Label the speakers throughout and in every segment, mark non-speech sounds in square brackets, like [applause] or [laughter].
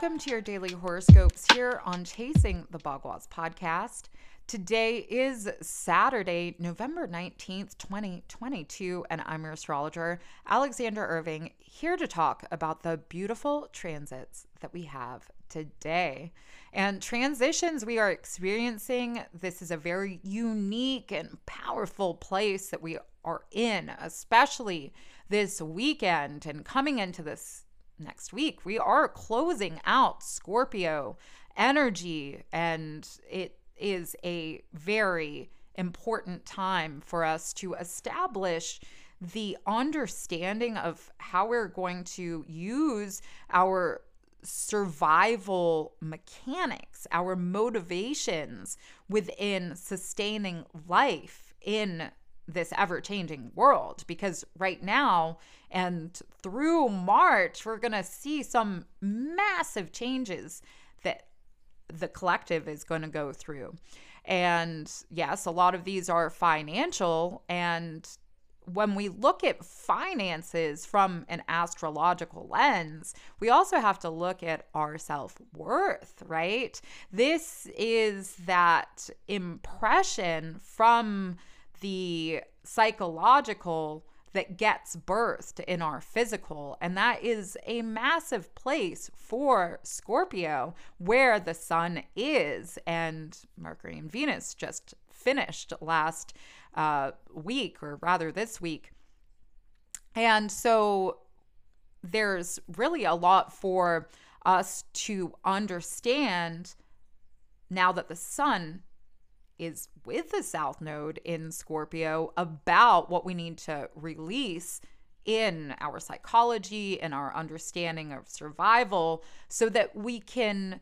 Speaker 1: Welcome to your daily horoscopes here on Chasing the Bagua podcast. Today is Saturday, November 19th, 2022, and I'm your astrologer, Alexandra Irving, here to talk about the beautiful transits that we have today. And transitions we are experiencing, this is a very unique and powerful place that we are in, especially this weekend and coming into this next week. We are closing out Scorpio energy, and it is a very important time for us to establish the understanding of how we're going to use our survival mechanics, our motivations within sustaining life in this ever changing world. Because right now and through March, we're going to see some massive changes that the collective is going to go through. And yes, a lot of these are financial. And when we look at finances from an astrological lens, we also have to look at our self worth, right? This is that impression from the psychological that gets birthed in our physical. And that is a massive place for Scorpio, where the sun is. And Mercury and Venus just finished last uh, week, or rather this week. And so there's really a lot for us to understand now that the sun is with the South Node in Scorpio about what we need to release in our psychology and our understanding of survival so that we can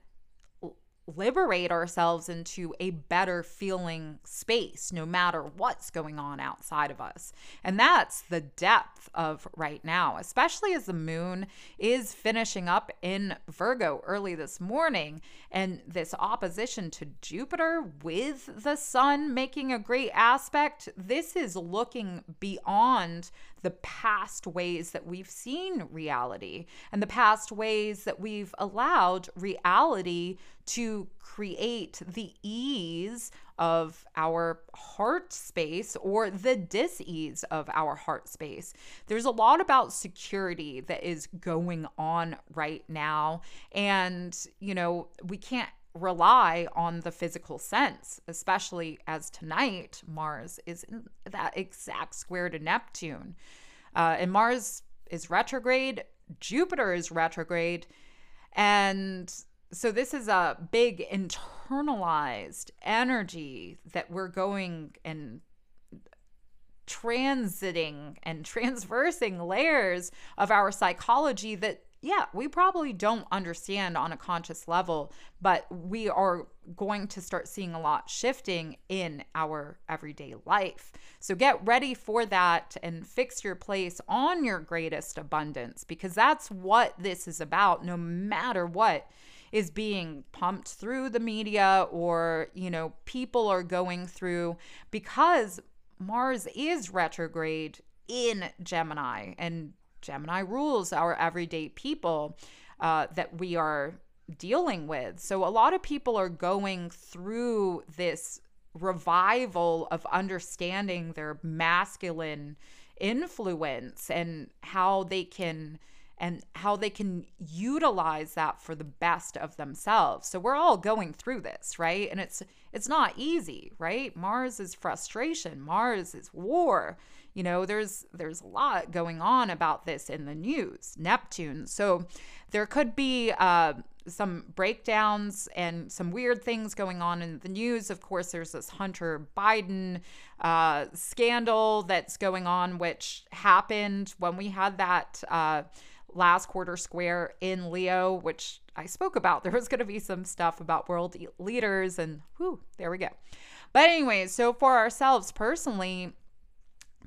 Speaker 1: liberate ourselves into a better feeling space no matter what's going on outside of us. And that's the depth of right now, especially as the moon is finishing up in Virgo early this morning. And this opposition to Jupiter with the sun making a great aspect, this is looking beyond the past ways that we've seen reality and the past ways that we've allowed reality to create the ease of our heart space or the dis-ease of our heart space. There's a lot about security that is going on right now and you know, we can't rely on the physical sense, especially as tonight Mars is in that exact square to Neptune. Uh, and Mars is retrograde, Jupiter is retrograde. And so this is a big internalized energy that we're going and transiting and [laughs] transversing layers of our psychology that yeah, we probably don't understand on a conscious level, but we are going to start seeing a lot shifting in our everyday life. So get ready for that and fix your place on your greatest abundance because that's what this is about, no matter what is being pumped through the media or, you know, people are going through because Mars is retrograde in Gemini and Gemini rules our everyday people uh, that we are dealing with. So a lot of people are going through this revival of understanding their masculine influence and how they can and how they can utilize that for the best of themselves. So we're all going through this, right? And it's it's not easy, right? Mars is frustration, Mars is war. You know, there's there's a lot going on about this in the news. Neptune. So there could be uh, some breakdowns and some weird things going on in the news. Of course, there's this Hunter Biden uh, scandal that's going on, which happened when we had that uh, last quarter square in Leo, which I spoke about. [laughs] There was going to be some stuff about world leaders, and whew, there we go. But, anyways, so for ourselves personally,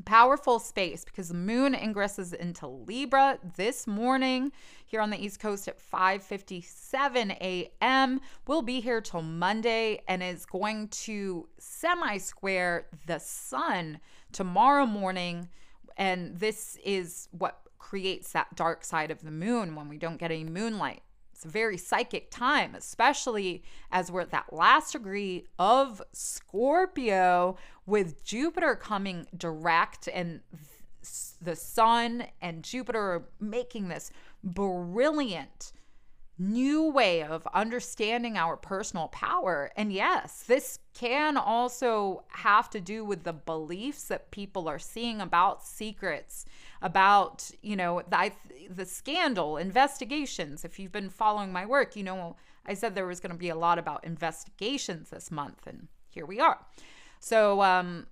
Speaker 1: powerful space because the moon ingresses into Libra this morning here on the East Coast at 5:57 a.m. We'll be here till Monday and is going to semi-square the sun tomorrow morning and this is what creates that dark side of the moon when we don't get any moonlight It's a very psychic time, especially as we're at that last degree of Scorpio with Jupiter coming direct and the sun and Jupiter making this brilliant new way of understanding our personal power. And yes, this can also have to do with the beliefs that people are seeing about secrets, about, you know, the, the scandal, investigations. If you've been following my work, you know, I said there was going to be a lot about investigations this month, and here we are. So, um,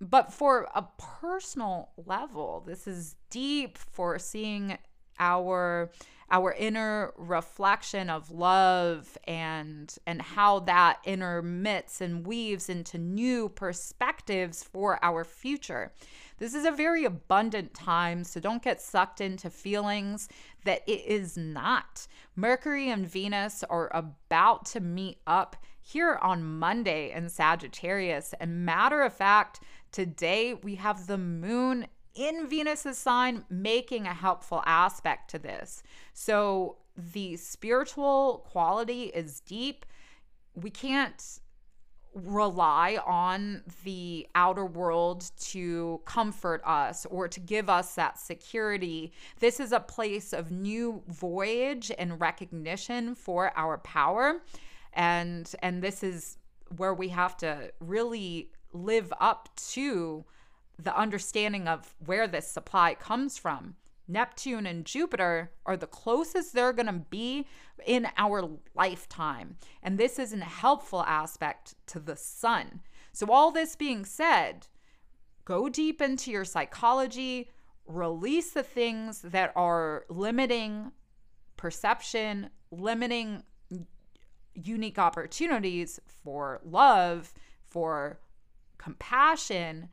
Speaker 1: but for a personal level, this is deep for seeing our our inner reflection of love and and how that intermits and weaves into new perspectives for our future. This is a very abundant time, so don't get sucked into feelings that it is not. Mercury and Venus are about to meet up here on Monday in Sagittarius. And matter of fact, today we have the moon in Venus's sign making a helpful aspect to this. So the spiritual quality is deep. We can't rely on the outer world to comfort us or to give us that security. This is a place of new voyage and recognition for our power. And and this is where we have to really live up to the understanding of where this supply comes from. Neptune and Jupiter are the closest they're going to be in our lifetime. And this is a helpful aspect to the sun. So, all this being said, go deep into your psychology, release the things that are limiting perception, limiting unique opportunities for love, for compassion,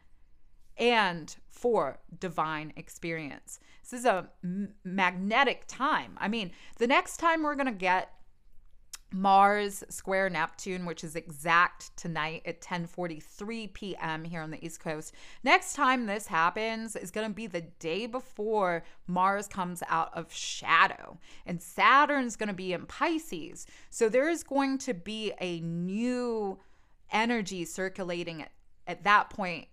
Speaker 1: and for divine experience. This is a m- magnetic time. I mean, the next time we're going to get Mars square Neptune, which is exact tonight at 10:43 p.m. here on the East Coast. Next time this happens is going to be the day before Mars comes out of shadow, and Saturn's going to be in Pisces. So there is going to be a new energy circulating at, at that point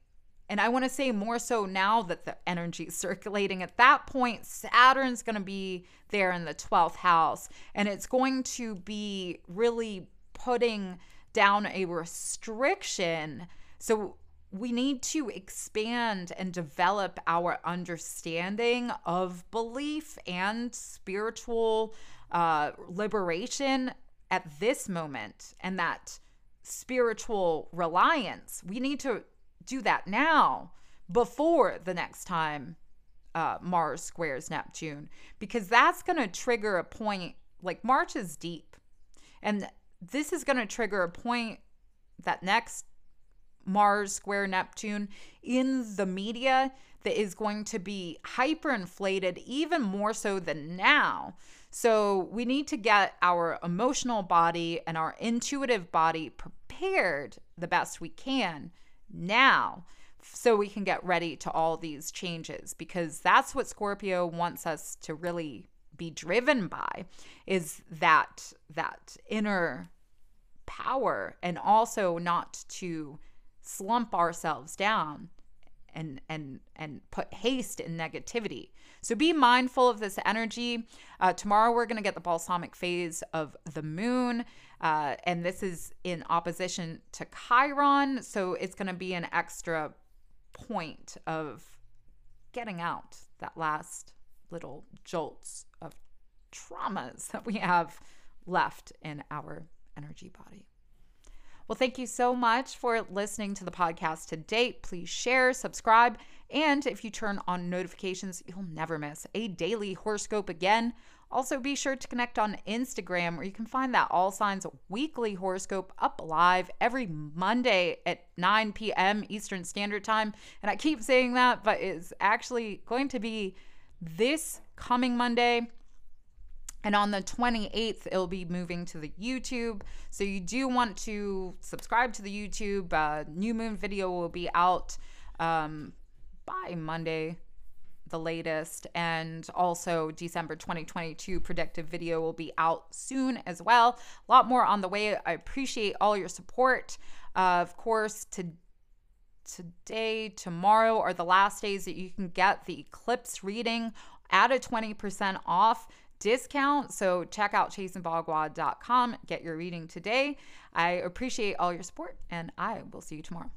Speaker 1: and I want to say more so now that the energy is circulating. At that point, Saturn's going to be there in the 12th house, and it's going to be really putting down a restriction. So we need to expand and develop our understanding of belief and spiritual uh, liberation at this moment and that spiritual reliance. We need to do that now before the next time uh, Mars squares Neptune because that's going to trigger a point. Like March is deep, and this is going to trigger a point that next Mars square Neptune in the media that is going to be hyperinflated even more so than now. So we need to get our emotional body and our intuitive body prepared the best we can now so we can get ready to all these changes because that's what Scorpio wants us to really be driven by is that that inner power and also not to slump ourselves down and and and put haste in negativity. So be mindful of this energy. Uh, tomorrow we're going to get the balsamic phase of the moon uh, and this is in opposition to chiron so it's going to be an extra point of getting out that last little jolts of traumas that we have left in our energy body well, thank you so much for listening to the podcast to date. Please share, subscribe, and if you turn on notifications, you'll never miss a daily horoscope again. Also, be sure to connect on Instagram where you can find that All Signs weekly horoscope up live every Monday at 9 p.m. Eastern Standard Time. And I keep saying that, but it's actually going to be this coming Monday. And on the 28th, it'll be moving to the YouTube. So you do want to subscribe to the YouTube. Uh, new moon video will be out um, by Monday. The latest. And also, December 2022 predictive video will be out soon as well. A lot more on the way. I appreciate all your support. Uh, of course, to today, tomorrow are the last days that you can get the eclipse reading at a 20% off discount. So check out chaseandbagua.com, get your reading today. I appreciate all your support, and I will see you tomorrow.